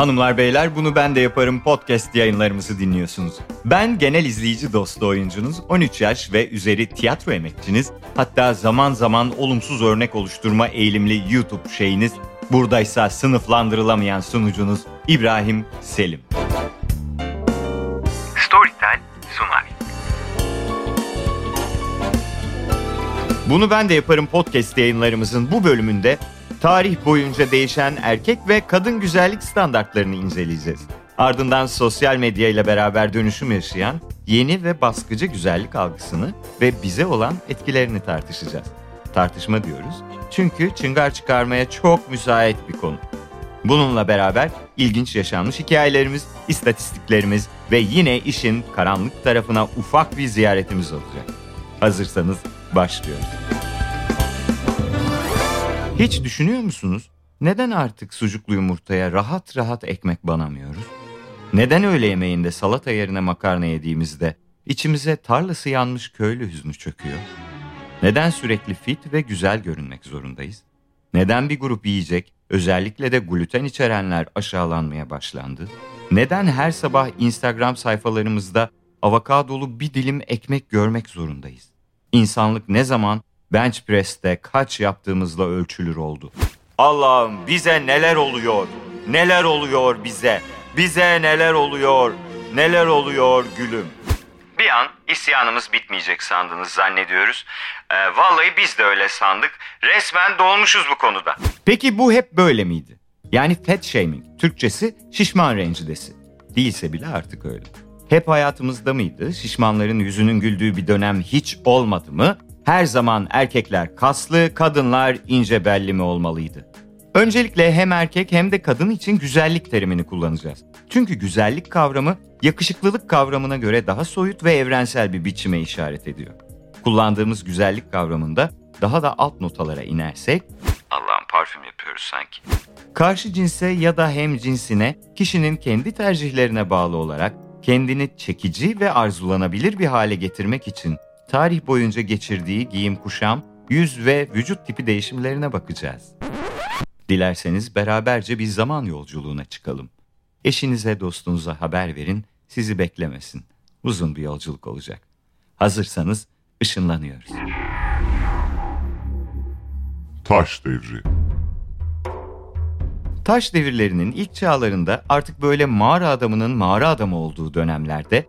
Hanımlar beyler bunu ben de yaparım podcast yayınlarımızı dinliyorsunuz. Ben genel izleyici dostu oyuncunuz, 13 yaş ve üzeri tiyatro emekçiniz, hatta zaman zaman olumsuz örnek oluşturma eğilimli YouTube şeyiniz, buradaysa sınıflandırılamayan sunucunuz İbrahim Selim. Storytel sunar. Bunu ben de yaparım podcast yayınlarımızın bu bölümünde tarih boyunca değişen erkek ve kadın güzellik standartlarını inceleyeceğiz. Ardından sosyal medya ile beraber dönüşüm yaşayan yeni ve baskıcı güzellik algısını ve bize olan etkilerini tartışacağız. Tartışma diyoruz çünkü çıngar çıkarmaya çok müsait bir konu. Bununla beraber ilginç yaşanmış hikayelerimiz, istatistiklerimiz ve yine işin karanlık tarafına ufak bir ziyaretimiz olacak. Hazırsanız başlıyoruz. Hiç düşünüyor musunuz? Neden artık sucuklu yumurtaya rahat rahat ekmek banamıyoruz? Neden öğle yemeğinde salata yerine makarna yediğimizde içimize tarlası yanmış köylü hüznü çöküyor? Neden sürekli fit ve güzel görünmek zorundayız? Neden bir grup yiyecek, özellikle de gluten içerenler aşağılanmaya başlandı? Neden her sabah Instagram sayfalarımızda avokadolu bir dilim ekmek görmek zorundayız? İnsanlık ne zaman bench press'te kaç yaptığımızla ölçülür oldu? Allah'ım bize neler oluyor? Neler oluyor bize? Bize neler oluyor? Neler oluyor gülüm? Bir an isyanımız bitmeyecek sandınız zannediyoruz. Ee, vallahi biz de öyle sandık. Resmen dolmuşuz bu konuda. Peki bu hep böyle miydi? Yani fat shaming, Türkçesi şişman rencidesi. Değilse bile artık öyle. Hep hayatımızda mıydı? Şişmanların yüzünün güldüğü bir dönem hiç olmadı mı? Her zaman erkekler kaslı, kadınlar ince belli mi olmalıydı? Öncelikle hem erkek hem de kadın için güzellik terimini kullanacağız. Çünkü güzellik kavramı yakışıklılık kavramına göre daha soyut ve evrensel bir biçime işaret ediyor. Kullandığımız güzellik kavramında daha da alt notalara inersek Allah'ım parfüm yapıyoruz sanki. karşı cinse ya da hem cinsine kişinin kendi tercihlerine bağlı olarak kendini çekici ve arzulanabilir bir hale getirmek için tarih boyunca geçirdiği giyim kuşam, yüz ve vücut tipi değişimlerine bakacağız. Dilerseniz beraberce bir zaman yolculuğuna çıkalım. Eşinize, dostunuza haber verin, sizi beklemesin. Uzun bir yolculuk olacak. Hazırsanız ışınlanıyoruz. Taş devri. Taş devirlerinin ilk çağlarında artık böyle mağara adamının mağara adamı olduğu dönemlerde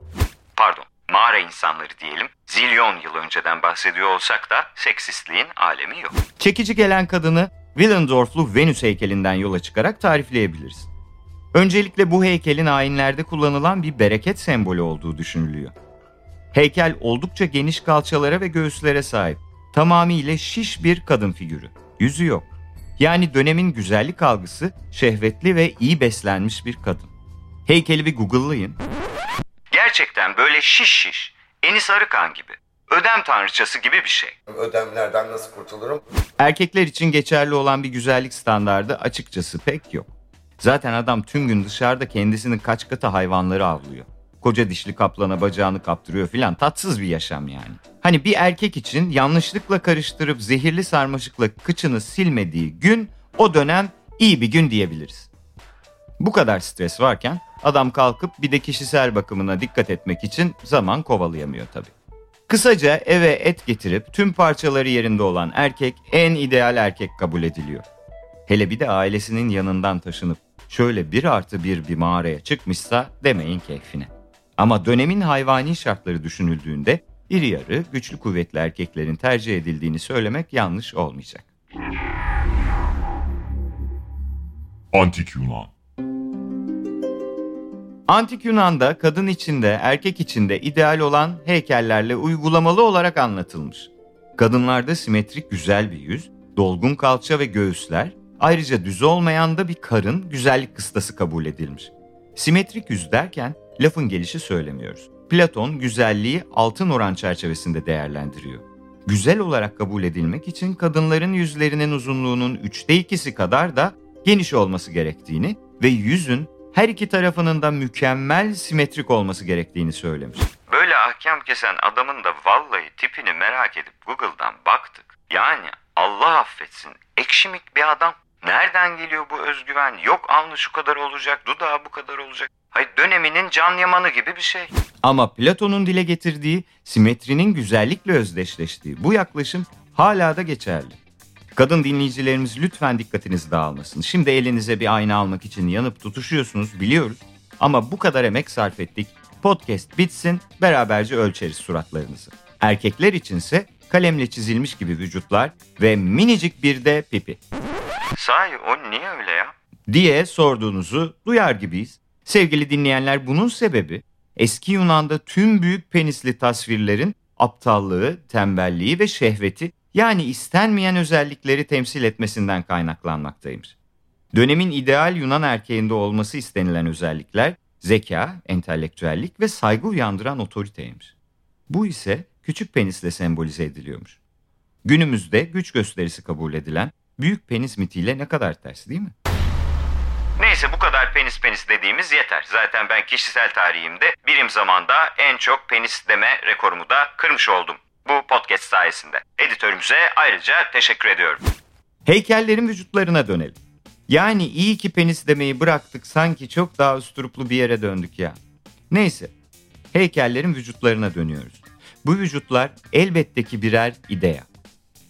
Pardon mağara insanları diyelim. Zilyon yıl önceden bahsediyor olsak da seksistliğin alemi yok. çekici gelen kadını Willendorflu Venüs heykelinden yola çıkarak tarifleyebiliriz. Öncelikle bu heykelin ayinlerde kullanılan bir bereket sembolü olduğu düşünülüyor. Heykel oldukça geniş kalçalara ve göğüslere sahip. Tamamıyla şiş bir kadın figürü. Yüzü yok. Yani dönemin güzellik algısı şehvetli ve iyi beslenmiş bir kadın. Heykeli bir google'layın. Gerçekten böyle şiş şiş. Enis Arıkan gibi. Ödem tanrıçası gibi bir şey. ödemlerden nasıl kurtulurum? Erkekler için geçerli olan bir güzellik standardı açıkçası pek yok. Zaten adam tüm gün dışarıda kendisinin kaç katı hayvanları avlıyor. Koca dişli kaplana bacağını kaptırıyor filan tatsız bir yaşam yani. Hani bir erkek için yanlışlıkla karıştırıp zehirli sarmaşıkla kıçını silmediği gün o dönem iyi bir gün diyebiliriz. Bu kadar stres varken adam kalkıp bir de kişisel bakımına dikkat etmek için zaman kovalayamıyor tabii. Kısaca eve et getirip tüm parçaları yerinde olan erkek en ideal erkek kabul ediliyor. Hele bir de ailesinin yanından taşınıp şöyle bir artı bir bir mağaraya çıkmışsa demeyin keyfine. Ama dönemin hayvani şartları düşünüldüğünde iri yarı güçlü kuvvetli erkeklerin tercih edildiğini söylemek yanlış olmayacak. Antik Yunan. Antik Yunan'da kadın içinde, erkek içinde ideal olan heykellerle uygulamalı olarak anlatılmış. Kadınlarda simetrik güzel bir yüz, dolgun kalça ve göğüsler, ayrıca düz olmayan da bir karın güzellik kıstası kabul edilmiş. Simetrik yüz derken lafın gelişi söylemiyoruz. Platon güzelliği altın oran çerçevesinde değerlendiriyor. Güzel olarak kabul edilmek için kadınların yüzlerinin uzunluğunun üçte ikisi kadar da geniş olması gerektiğini ve yüzün her iki tarafının da mükemmel simetrik olması gerektiğini söylemiş. Böyle ahkam kesen adamın da vallahi tipini merak edip Google'dan baktık. Yani Allah affetsin ekşimik bir adam. Nereden geliyor bu özgüven? Yok alnı şu kadar olacak, dudağı bu kadar olacak. Hayır döneminin can yamanı gibi bir şey. Ama Platon'un dile getirdiği simetrinin güzellikle özdeşleştiği bu yaklaşım hala da geçerli. Kadın dinleyicilerimiz lütfen dikkatiniz dağılmasın. Şimdi elinize bir ayna almak için yanıp tutuşuyorsunuz biliyoruz. Ama bu kadar emek sarf ettik. Podcast bitsin beraberce ölçeriz suratlarınızı. Erkekler içinse kalemle çizilmiş gibi vücutlar ve minicik bir de pipi Sahi o niye öyle ya? diye sorduğunuzu duyar gibiyiz. Sevgili dinleyenler bunun sebebi eski Yunan'da tüm büyük penisli tasvirlerin aptallığı, tembelliği ve şehveti yani istenmeyen özellikleri temsil etmesinden kaynaklanmaktaymış. Dönemin ideal Yunan erkeğinde olması istenilen özellikler zeka, entelektüellik ve saygı uyandıran otoriteymiş. Bu ise küçük penisle sembolize ediliyormuş. Günümüzde güç gösterisi kabul edilen büyük penis mitiyle ne kadar ters değil mi? Neyse bu kadar penis penis dediğimiz yeter. Zaten ben kişisel tarihimde birim zamanda en çok penis deme rekorumu da kırmış oldum. Bu podcast sayesinde. Editörümüze ayrıca teşekkür ediyorum. Heykellerin vücutlarına dönelim. Yani iyi ki penis demeyi bıraktık sanki çok daha üstüruplu bir yere döndük ya. Neyse heykellerin vücutlarına dönüyoruz. Bu vücutlar elbette ki birer idea.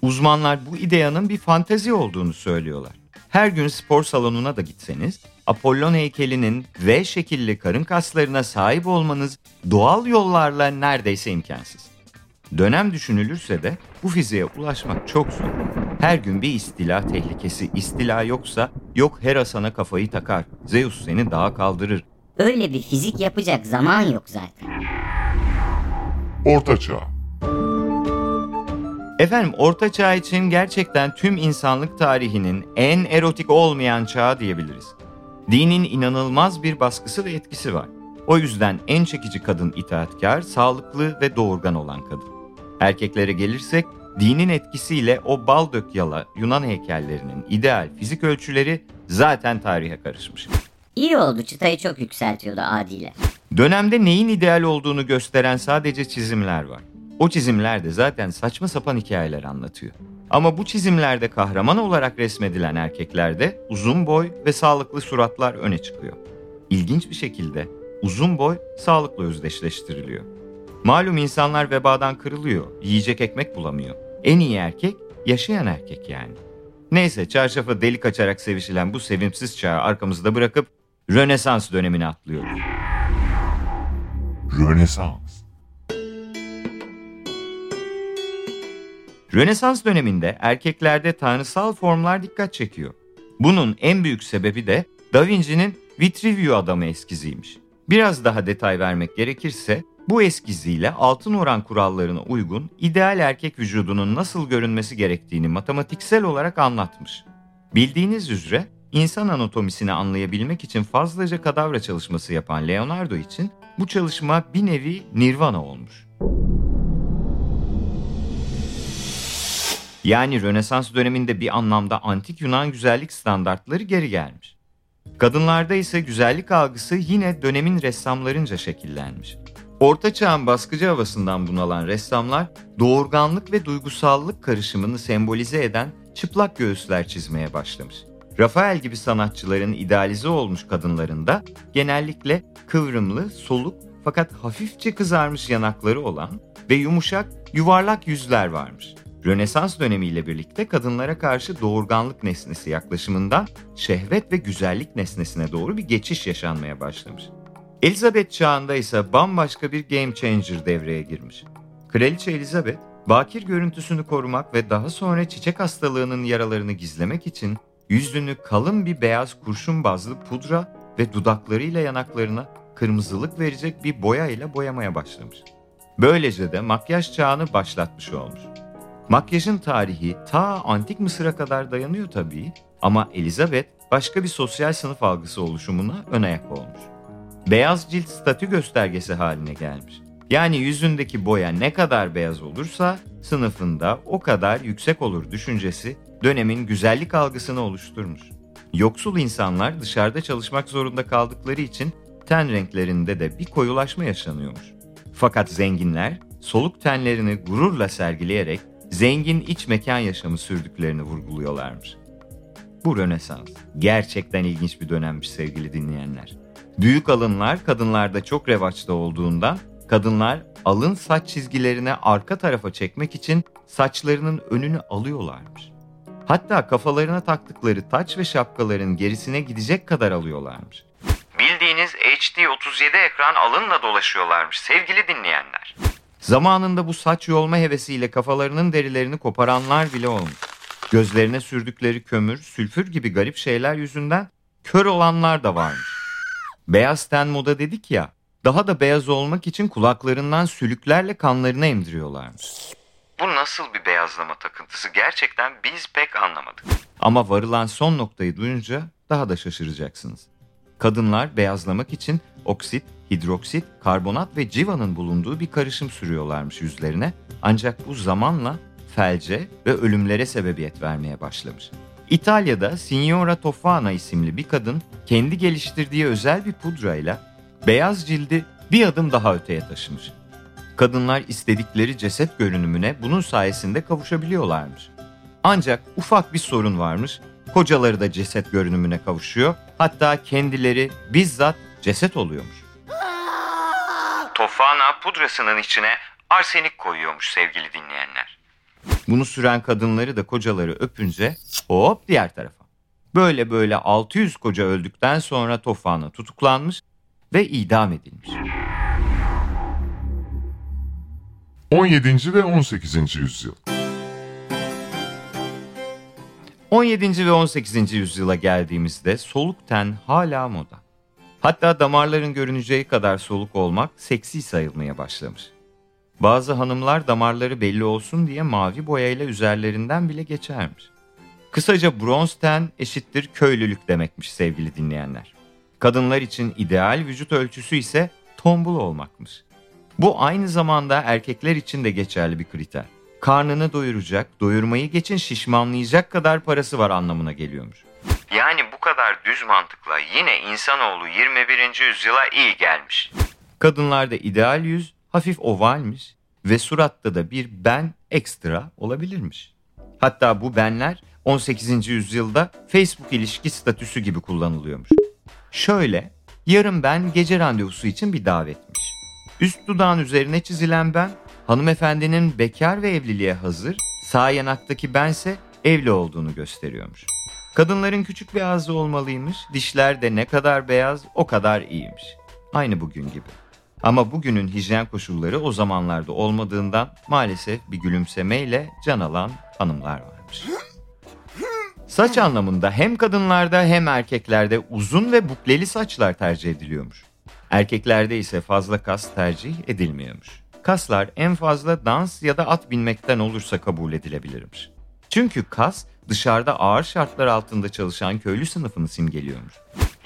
Uzmanlar bu ideanın bir fantezi olduğunu söylüyorlar. Her gün spor salonuna da gitseniz Apollon heykelinin V şekilli karın kaslarına sahip olmanız doğal yollarla neredeyse imkansız. Dönem düşünülürse de bu fiziğe ulaşmak çok zor. Her gün bir istila tehlikesi. İstila yoksa yok Hera sana kafayı takar. Zeus seni dağa kaldırır. Öyle bir fizik yapacak zaman yok zaten. Orta Çağ. Efendim Orta Çağ için gerçekten tüm insanlık tarihinin en erotik olmayan çağı diyebiliriz. Dinin inanılmaz bir baskısı ve etkisi var. O yüzden en çekici kadın itaatkar, sağlıklı ve doğurgan olan kadın. Erkeklere gelirsek dinin etkisiyle o bal dök yala Yunan heykellerinin ideal fizik ölçüleri zaten tarihe karışmış. İyi oldu çıtayı çok yükseltiyordu adiler. Dönemde neyin ideal olduğunu gösteren sadece çizimler var. O çizimler de zaten saçma sapan hikayeler anlatıyor. Ama bu çizimlerde kahraman olarak resmedilen erkeklerde uzun boy ve sağlıklı suratlar öne çıkıyor. İlginç bir şekilde uzun boy sağlıkla özdeşleştiriliyor. Malum insanlar vebadan kırılıyor, yiyecek ekmek bulamıyor. En iyi erkek yaşayan erkek yani. Neyse çarşafa delik açarak sevişilen bu sevimsiz çağı arkamızda bırakıp Rönesans dönemine atlıyoruz. Rönesans. Rönesans döneminde erkeklerde tanrısal formlar dikkat çekiyor. Bunun en büyük sebebi de Da Vinci'nin Vitruvio adamı eskiziymiş. Biraz daha detay vermek gerekirse bu eskiziyle altın oran kurallarına uygun ideal erkek vücudunun nasıl görünmesi gerektiğini matematiksel olarak anlatmış. Bildiğiniz üzere insan anatomisini anlayabilmek için fazlaca kadavra çalışması yapan Leonardo için bu çalışma bir nevi nirvana olmuş. Yani Rönesans döneminde bir anlamda antik Yunan güzellik standartları geri gelmiş. Kadınlarda ise güzellik algısı yine dönemin ressamlarınca şekillenmiş. Orta çağın baskıcı havasından bunalan ressamlar doğurganlık ve duygusallık karışımını sembolize eden çıplak göğüsler çizmeye başlamış. Rafael gibi sanatçıların idealize olmuş kadınlarında genellikle kıvrımlı, soluk fakat hafifçe kızarmış yanakları olan ve yumuşak, yuvarlak yüzler varmış. Rönesans dönemiyle birlikte kadınlara karşı doğurganlık nesnesi yaklaşımından şehvet ve güzellik nesnesine doğru bir geçiş yaşanmaya başlamış. Elizabeth çağında ise bambaşka bir game changer devreye girmiş. Kraliçe Elizabeth, bakir görüntüsünü korumak ve daha sonra çiçek hastalığının yaralarını gizlemek için yüzünü kalın bir beyaz kurşun bazlı pudra ve dudaklarıyla yanaklarına kırmızılık verecek bir boya ile boyamaya başlamış. Böylece de makyaj çağını başlatmış olmuş. Makyajın tarihi ta antik Mısır'a kadar dayanıyor tabii ama Elizabeth başka bir sosyal sınıf algısı oluşumuna ön ayak olmuş. Beyaz cilt statü göstergesi haline gelmiş. Yani yüzündeki boya ne kadar beyaz olursa sınıfında o kadar yüksek olur düşüncesi dönemin güzellik algısını oluşturmuş. Yoksul insanlar dışarıda çalışmak zorunda kaldıkları için ten renklerinde de bir koyulaşma yaşanıyormuş. Fakat zenginler soluk tenlerini gururla sergileyerek zengin iç mekan yaşamı sürdüklerini vurguluyorlarmış. Bu Rönesans. Gerçekten ilginç bir dönemmiş sevgili dinleyenler. Büyük alınlar kadınlarda çok revaçta olduğundan kadınlar alın saç çizgilerini arka tarafa çekmek için saçlarının önünü alıyorlarmış. Hatta kafalarına taktıkları taç ve şapkaların gerisine gidecek kadar alıyorlarmış. Bildiğiniz HD 37 ekran alınla dolaşıyorlarmış sevgili dinleyenler. Zamanında bu saç yolma hevesiyle kafalarının derilerini koparanlar bile olmuş. Gözlerine sürdükleri kömür, sülfür gibi garip şeyler yüzünden kör olanlar da varmış. Beyaz ten moda dedik ya, daha da beyaz olmak için kulaklarından sülüklerle kanlarını emdiriyorlarmış. Bu nasıl bir beyazlama takıntısı gerçekten biz pek anlamadık. Ama varılan son noktayı duyunca daha da şaşıracaksınız. Kadınlar beyazlamak için oksit, hidroksit, karbonat ve civanın bulunduğu bir karışım sürüyorlarmış yüzlerine. Ancak bu zamanla felce ve ölümlere sebebiyet vermeye başlamış. İtalya'da Signora Tofana isimli bir kadın kendi geliştirdiği özel bir pudrayla beyaz cildi bir adım daha öteye taşımış. Kadınlar istedikleri ceset görünümüne bunun sayesinde kavuşabiliyorlarmış. Ancak ufak bir sorun varmış. Kocaları da ceset görünümüne kavuşuyor. Hatta kendileri bizzat ceset oluyormuş. Tofana pudrasının içine arsenik koyuyormuş sevgili dinleyenler. Bunu süren kadınları da kocaları öpünce hop diğer tarafa. Böyle böyle 600 koca öldükten sonra Tofana tutuklanmış ve idam edilmiş. 17. ve 18. yüzyıl 17. ve 18. yüzyıla geldiğimizde soluk ten hala moda. Hatta damarların görüneceği kadar soluk olmak seksi sayılmaya başlamış. Bazı hanımlar damarları belli olsun diye mavi boyayla üzerlerinden bile geçermiş. Kısaca bronz ten eşittir köylülük demekmiş sevgili dinleyenler. Kadınlar için ideal vücut ölçüsü ise tombul olmakmış. Bu aynı zamanda erkekler için de geçerli bir kriter. Karnını doyuracak, doyurmayı geçin şişmanlayacak kadar parası var anlamına geliyormuş. Yani bu kadar düz mantıkla yine insanoğlu 21. yüzyıla iyi gelmiş. Kadınlarda ideal yüz hafif ovalmiş ve suratta da bir ben ekstra olabilirmiş. Hatta bu benler 18. yüzyılda Facebook ilişki statüsü gibi kullanılıyormuş. Şöyle, yarın ben gece randevusu için bir davetmiş. Üst dudağın üzerine çizilen ben, hanımefendinin bekar ve evliliğe hazır, sağ yanaktaki bense evli olduğunu gösteriyormuş. Kadınların küçük bir ağzı olmalıymış, dişler de ne kadar beyaz o kadar iyiymiş. Aynı bugün gibi. Ama bugünün hijyen koşulları o zamanlarda olmadığından maalesef bir gülümsemeyle can alan hanımlar varmış. Saç anlamında hem kadınlarda hem erkeklerde uzun ve bukleli saçlar tercih ediliyormuş. Erkeklerde ise fazla kas tercih edilmiyormuş. Kaslar en fazla dans ya da at binmekten olursa kabul edilebilirmiş. Çünkü kas dışarıda ağır şartlar altında çalışan köylü sınıfını simgeliyormuş.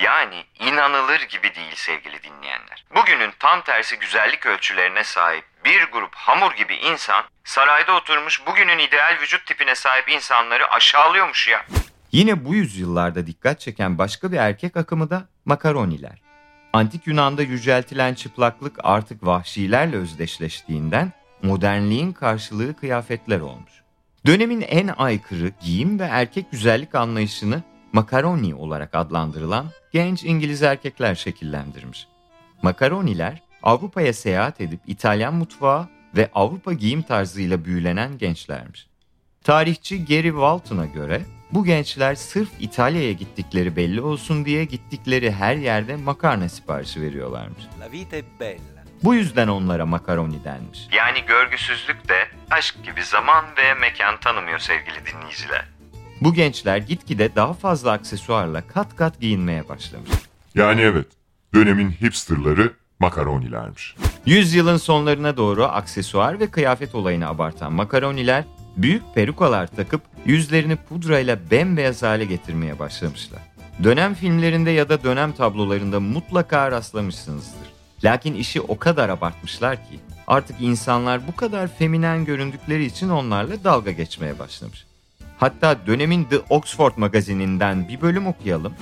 Yani inanılır gibi değil sevgili dinleyenler. Bugünün tam tersi güzellik ölçülerine sahip bir grup hamur gibi insan sarayda oturmuş bugünün ideal vücut tipine sahip insanları aşağılıyormuş ya. Yine bu yüzyıllarda dikkat çeken başka bir erkek akımı da makaroniler. Antik Yunan'da yüceltilen çıplaklık artık vahşilerle özdeşleştiğinden modernliğin karşılığı kıyafetler olmuş. Dönemin en aykırı giyim ve erkek güzellik anlayışını makaroni olarak adlandırılan genç İngiliz erkekler şekillendirmiş. Makaroniler Avrupa'ya seyahat edip İtalyan mutfağı ve Avrupa giyim tarzıyla büyülenen gençlermiş. Tarihçi Gary Walton'a göre bu gençler sırf İtalya'ya gittikleri belli olsun diye gittikleri her yerde makarna siparişi veriyorlarmış. La vita è bella. Bu yüzden onlara makaroni denmiş. Yani görgüsüzlük de aşk gibi zaman ve mekan tanımıyor sevgili dinleyiciler. Bu gençler gitgide daha fazla aksesuarla kat kat giyinmeye başlamış. Yani evet, dönemin hipsterları makaronilermiş. Yüzyılın sonlarına doğru aksesuar ve kıyafet olayını abartan makaroniler büyük perukalar takıp yüzlerini pudrayla bembeyaz hale getirmeye başlamışlar. Dönem filmlerinde ya da dönem tablolarında mutlaka rastlamışsınızdır. Lakin işi o kadar abartmışlar ki artık insanlar bu kadar feminen göründükleri için onlarla dalga geçmeye başlamış. Hatta dönemin The Oxford magazininden bir bölüm okuyalım.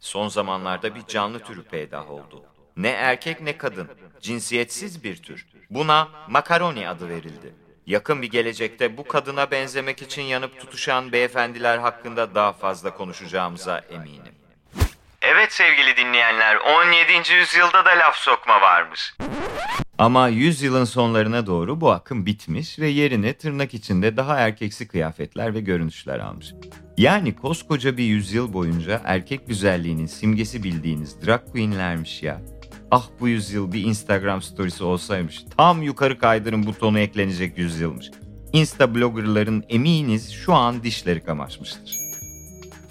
Son zamanlarda bir canlı türü peydah oldu. Ne erkek ne kadın, cinsiyetsiz bir tür. Buna makaroni adı verildi. yakın bir gelecekte bu kadına benzemek için yanıp tutuşan beyefendiler hakkında daha fazla konuşacağımıza eminim. Evet sevgili dinleyenler 17. yüzyılda da laf sokma varmış. Ama yüzyılın sonlarına doğru bu akım bitmiş ve yerine tırnak içinde daha erkeksi kıyafetler ve görünüşler almış. Yani koskoca bir yüzyıl boyunca erkek güzelliğinin simgesi bildiğiniz drag queenlermiş ya. Ah bu yüzyıl bir Instagram storiesi olsaymış. Tam yukarı kaydırın butonu eklenecek yüzyılmış. Insta bloggerların eminiz şu an dişleri kamaşmıştır.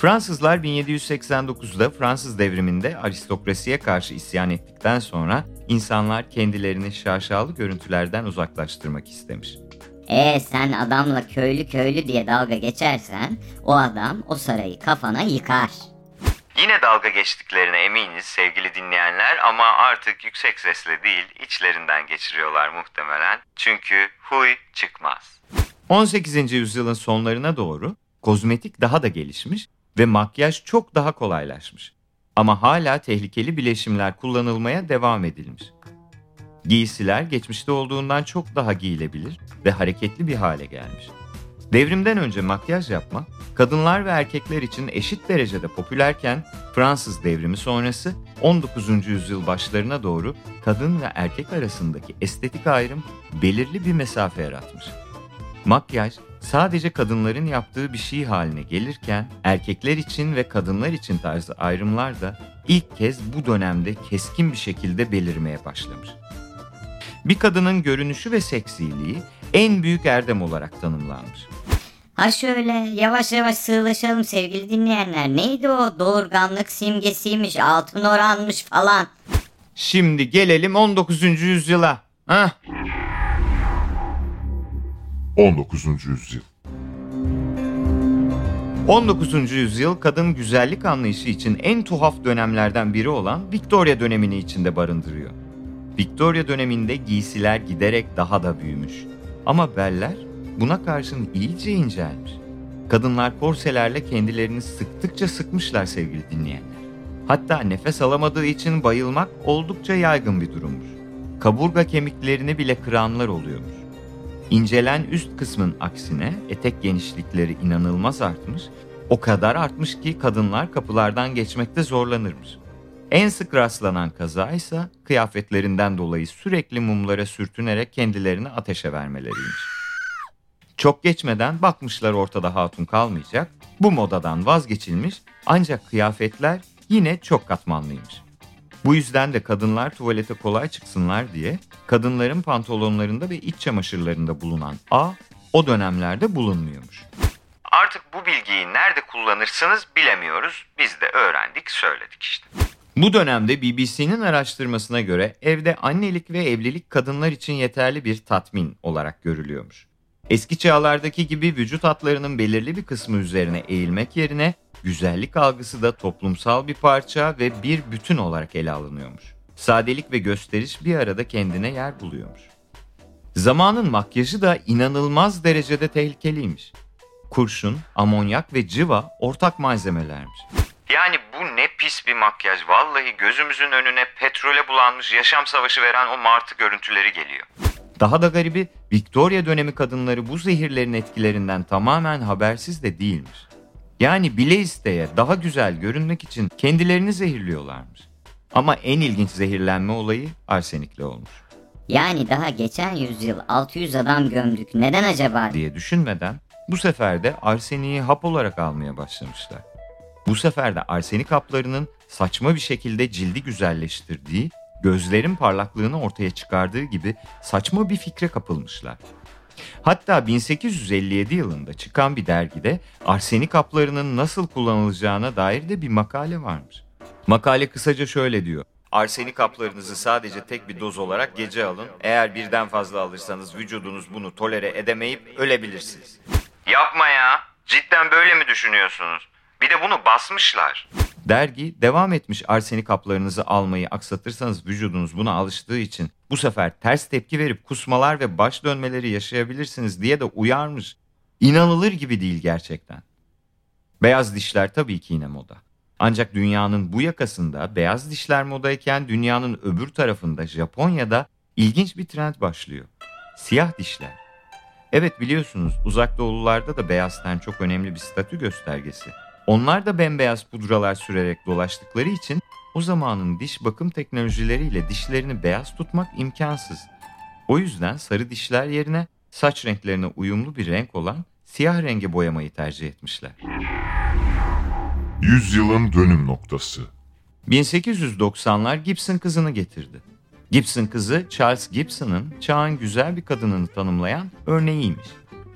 Fransızlar 1789'da Fransız devriminde aristokrasiye karşı isyan ettikten sonra insanlar kendilerini şaşalı görüntülerden uzaklaştırmak istemiş. E sen adamla köylü köylü diye dalga geçersen o adam o sarayı kafana yıkar. Yine dalga geçtiklerine eminiz sevgili dinleyenler ama artık yüksek sesle değil içlerinden geçiriyorlar muhtemelen. Çünkü huy çıkmaz. 18. yüzyılın sonlarına doğru kozmetik daha da gelişmiş ve makyaj çok daha kolaylaşmış. Ama hala tehlikeli bileşimler kullanılmaya devam edilmiş. Giysiler geçmişte olduğundan çok daha giyilebilir ve hareketli bir hale gelmiş. Devrimden önce makyaj yapmak kadınlar ve erkekler için eşit derecede popülerken Fransız devrimi sonrası 19. yüzyıl başlarına doğru kadın ve erkek arasındaki estetik ayrım belirli bir mesafe yaratmış. Makyaj sadece kadınların yaptığı bir şey haline gelirken erkekler için ve kadınlar için tarzı ayrımlar da ilk kez bu dönemde keskin bir şekilde belirmeye başlamış. Bir kadının görünüşü ve seksiliği en büyük erdem olarak tanımlanmış. Ha şöyle yavaş yavaş sığlaşalım sevgili dinleyenler. Neydi o doğurganlık simgesiymiş, altın oranmış falan. Şimdi gelelim 19. yüzyıla. Hah. 19. yüzyıl. 19. yüzyıl kadın güzellik anlayışı için en tuhaf dönemlerden biri olan Victoria dönemini içinde barındırıyor. Victoria döneminde giysiler giderek daha da büyümüş. Ama beller buna karşın iyice incelmiş. Kadınlar korselerle kendilerini sıktıkça sıkmışlar sevgili dinleyenler. Hatta nefes alamadığı için bayılmak oldukça yaygın bir durummuş. Kaburga kemiklerini bile kıranlar oluyormuş. İncelen üst kısmın aksine etek genişlikleri inanılmaz artmış. O kadar artmış ki kadınlar kapılardan geçmekte zorlanırmış. En sık rastlanan kaza ise kıyafetlerinden dolayı sürekli mumlara sürtünerek kendilerini ateşe vermeleriymiş. Çok geçmeden bakmışlar ortada hatun kalmayacak. Bu modadan vazgeçilmiş ancak kıyafetler yine çok katmanlıymış. Bu yüzden de kadınlar tuvalete kolay çıksınlar diye kadınların pantolonlarında ve iç çamaşırlarında bulunan A o dönemlerde bulunmuyormuş. Artık bu bilgiyi nerede kullanırsınız bilemiyoruz. Biz de öğrendik söyledik işte. Bu dönemde BBC'nin araştırmasına göre evde annelik ve evlilik kadınlar için yeterli bir tatmin olarak görülüyormuş. Eski çağlardaki gibi vücut hatlarının belirli bir kısmı üzerine eğilmek yerine güzellik algısı da toplumsal bir parça ve bir bütün olarak ele alınıyormuş. Sadelik ve gösteriş bir arada kendine yer buluyormuş. Zamanın makyajı da inanılmaz derecede tehlikeliymiş. Kurşun, amonyak ve cıva ortak malzemelermiş. Yani bu ne pis bir makyaj. Vallahi gözümüzün önüne petrole bulanmış yaşam savaşı veren o martı görüntüleri geliyor. Daha da garibi Victoria dönemi kadınları bu zehirlerin etkilerinden tamamen habersiz de değilmiş. Yani bile isteye daha güzel görünmek için kendilerini zehirliyorlarmış. Ama en ilginç zehirlenme olayı arsenikle olmuş. Yani daha geçen yüzyıl 600 adam gömdük. Neden acaba? diye düşünmeden bu sefer de arseniği hap olarak almaya başlamışlar. Bu sefer de arsenik haplarının saçma bir şekilde cildi güzelleştirdiği, gözlerin parlaklığını ortaya çıkardığı gibi saçma bir fikre kapılmışlar. Hatta 1857 yılında çıkan bir dergide arsenik haplarının nasıl kullanılacağına dair de bir makale varmış. Makale kısaca şöyle diyor. Arsenik haplarınızı sadece tek bir doz olarak gece alın. Eğer birden fazla alırsanız vücudunuz bunu tolere edemeyip ölebilirsiniz. Yapma ya. Cidden böyle mi düşünüyorsunuz? Bir de bunu basmışlar. Dergi devam etmiş arsenik haplarınızı almayı aksatırsanız vücudunuz buna alıştığı için bu sefer ters tepki verip kusmalar ve baş dönmeleri yaşayabilirsiniz diye de uyarmış. İnanılır gibi değil gerçekten. Beyaz dişler tabii ki yine moda. Ancak dünyanın bu yakasında beyaz dişler modayken dünyanın öbür tarafında Japonya'da ilginç bir trend başlıyor. Siyah dişler. Evet biliyorsunuz uzak doğulularda da beyaz ten çok önemli bir statü göstergesi. Onlar da bembeyaz pudralar sürerek dolaştıkları için o zamanın diş bakım teknolojileriyle dişlerini beyaz tutmak imkansız. O yüzden sarı dişler yerine saç renklerine uyumlu bir renk olan siyah renge boyamayı tercih etmişler. Yüzyılın dönüm noktası. 1890'lar Gibson kızını getirdi. Gibson kızı Charles Gibson'ın çağın güzel bir kadınını tanımlayan örneğiymiş.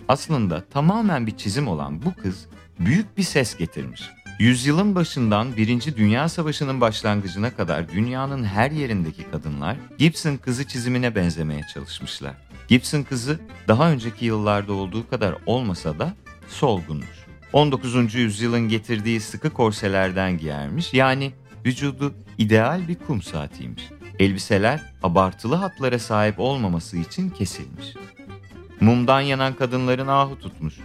Aslında tamamen bir çizim olan bu kız büyük bir ses getirmiş. Yüzyılın başından Birinci Dünya Savaşı'nın başlangıcına kadar dünyanın her yerindeki kadınlar Gibson kızı çizimine benzemeye çalışmışlar. Gibson kızı daha önceki yıllarda olduğu kadar olmasa da solgunmuş. 19. yüzyılın getirdiği sıkı korselerden giyermiş yani vücudu ideal bir kum saatiymiş. Elbiseler abartılı hatlara sahip olmaması için kesilmiş. Mumdan yanan kadınların ahu tutmuş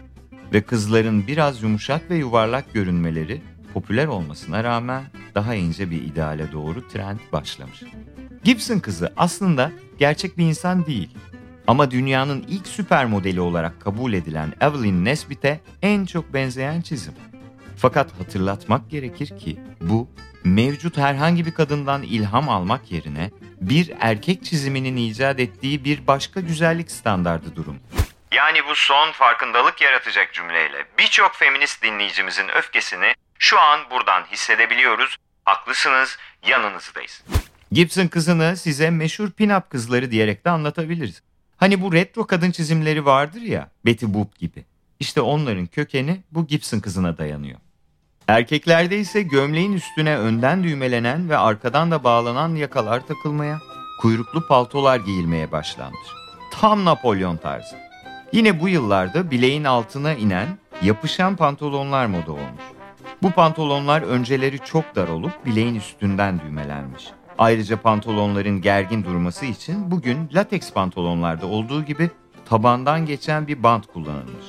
ve kızların biraz yumuşak ve yuvarlak görünmeleri popüler olmasına rağmen daha ince bir ideale doğru trend başlamış. Gibson kızı aslında gerçek bir insan değil. Ama dünyanın ilk süper modeli olarak kabul edilen Evelyn Nesbit'e en çok benzeyen çizim. Fakat hatırlatmak gerekir ki bu mevcut herhangi bir kadından ilham almak yerine bir erkek çiziminin icat ettiği bir başka güzellik standardı durum. Yani bu son farkındalık yaratacak cümleyle birçok feminist dinleyicimizin öfkesini şu an buradan hissedebiliyoruz. Haklısınız, yanınızdayız. Gibson kızını size meşhur pin-up kızları diyerek de anlatabiliriz. Hani bu retro kadın çizimleri vardır ya, Betty Boop gibi. İşte onların kökeni bu Gibson kızına dayanıyor. Erkeklerde ise gömleğin üstüne önden düğmelenen ve arkadan da bağlanan yakalar takılmaya, kuyruklu paltolar giyilmeye başlanmış. Tam Napolyon tarzı. Yine bu yıllarda bileğin altına inen yapışan pantolonlar moda olmuş. Bu pantolonlar önceleri çok dar olup bileğin üstünden düğmelenmiş. Ayrıca pantolonların gergin durması için bugün lateks pantolonlarda olduğu gibi tabandan geçen bir bant kullanılmış.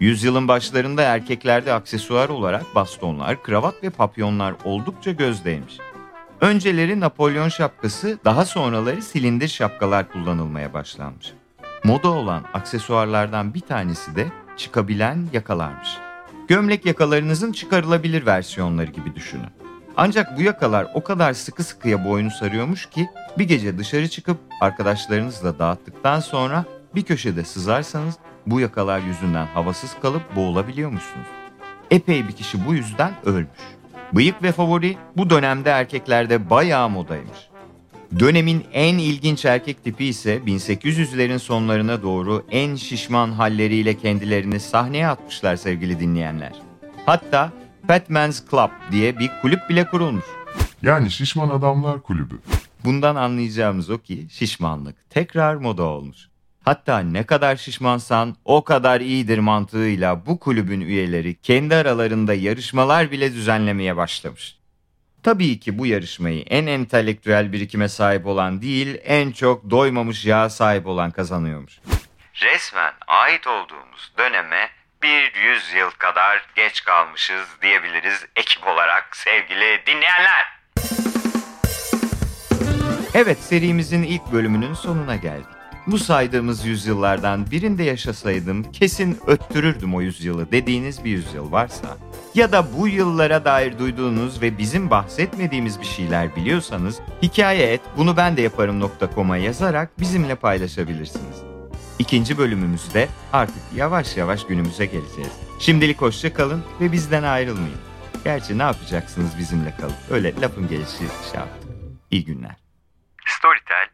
Yüzyılın başlarında erkeklerde aksesuar olarak bastonlar, kravat ve papyonlar oldukça gözdeymiş. Önceleri Napolyon şapkası, daha sonraları silindir şapkalar kullanılmaya başlanmış. Moda olan aksesuarlardan bir tanesi de çıkabilen yakalarmış. Gömlek yakalarınızın çıkarılabilir versiyonları gibi düşünün. Ancak bu yakalar o kadar sıkı sıkıya boynu sarıyormuş ki bir gece dışarı çıkıp arkadaşlarınızla dağıttıktan sonra bir köşede sızarsanız bu yakalar yüzünden havasız kalıp boğulabiliyormuşsunuz. Epey bir kişi bu yüzden ölmüş. Bıyık ve favori bu dönemde erkeklerde bayağı modaymış. Dönemin en ilginç erkek tipi ise 1800'lerin sonlarına doğru en şişman halleriyle kendilerini sahneye atmışlar sevgili dinleyenler. Hatta Fat Man's Club diye bir kulüp bile kurulmuş. Yani Şişman Adamlar Kulübü. Bundan anlayacağımız o ki şişmanlık tekrar moda olmuş. Hatta ne kadar şişmansan o kadar iyidir mantığıyla bu kulübün üyeleri kendi aralarında yarışmalar bile düzenlemeye başlamış. Tabii ki bu yarışmayı en entelektüel birikime sahip olan değil, en çok doymamış yağa sahip olan kazanıyormuş. Resmen ait olduğumuz döneme bir yüzyıl kadar geç kalmışız diyebiliriz ekip olarak sevgili dinleyenler. Evet serimizin ilk bölümünün sonuna geldik. Bu saydığımız yüzyıllardan birinde yaşasaydım kesin öttürürdüm o yüzyılı dediğiniz bir yüzyıl varsa ya da bu yıllara dair duyduğunuz ve bizim bahsetmediğimiz bir şeyler biliyorsanız hikaye et bunu ben de yaparım.com'a yazarak bizimle paylaşabilirsiniz. İkinci bölümümüzde artık yavaş yavaş günümüze geleceğiz. Şimdilik hoşça kalın ve bizden ayrılmayın. Gerçi ne yapacaksınız bizimle kalıp? Öyle lafın gelişi şey yaptık. İyi günler. Storytel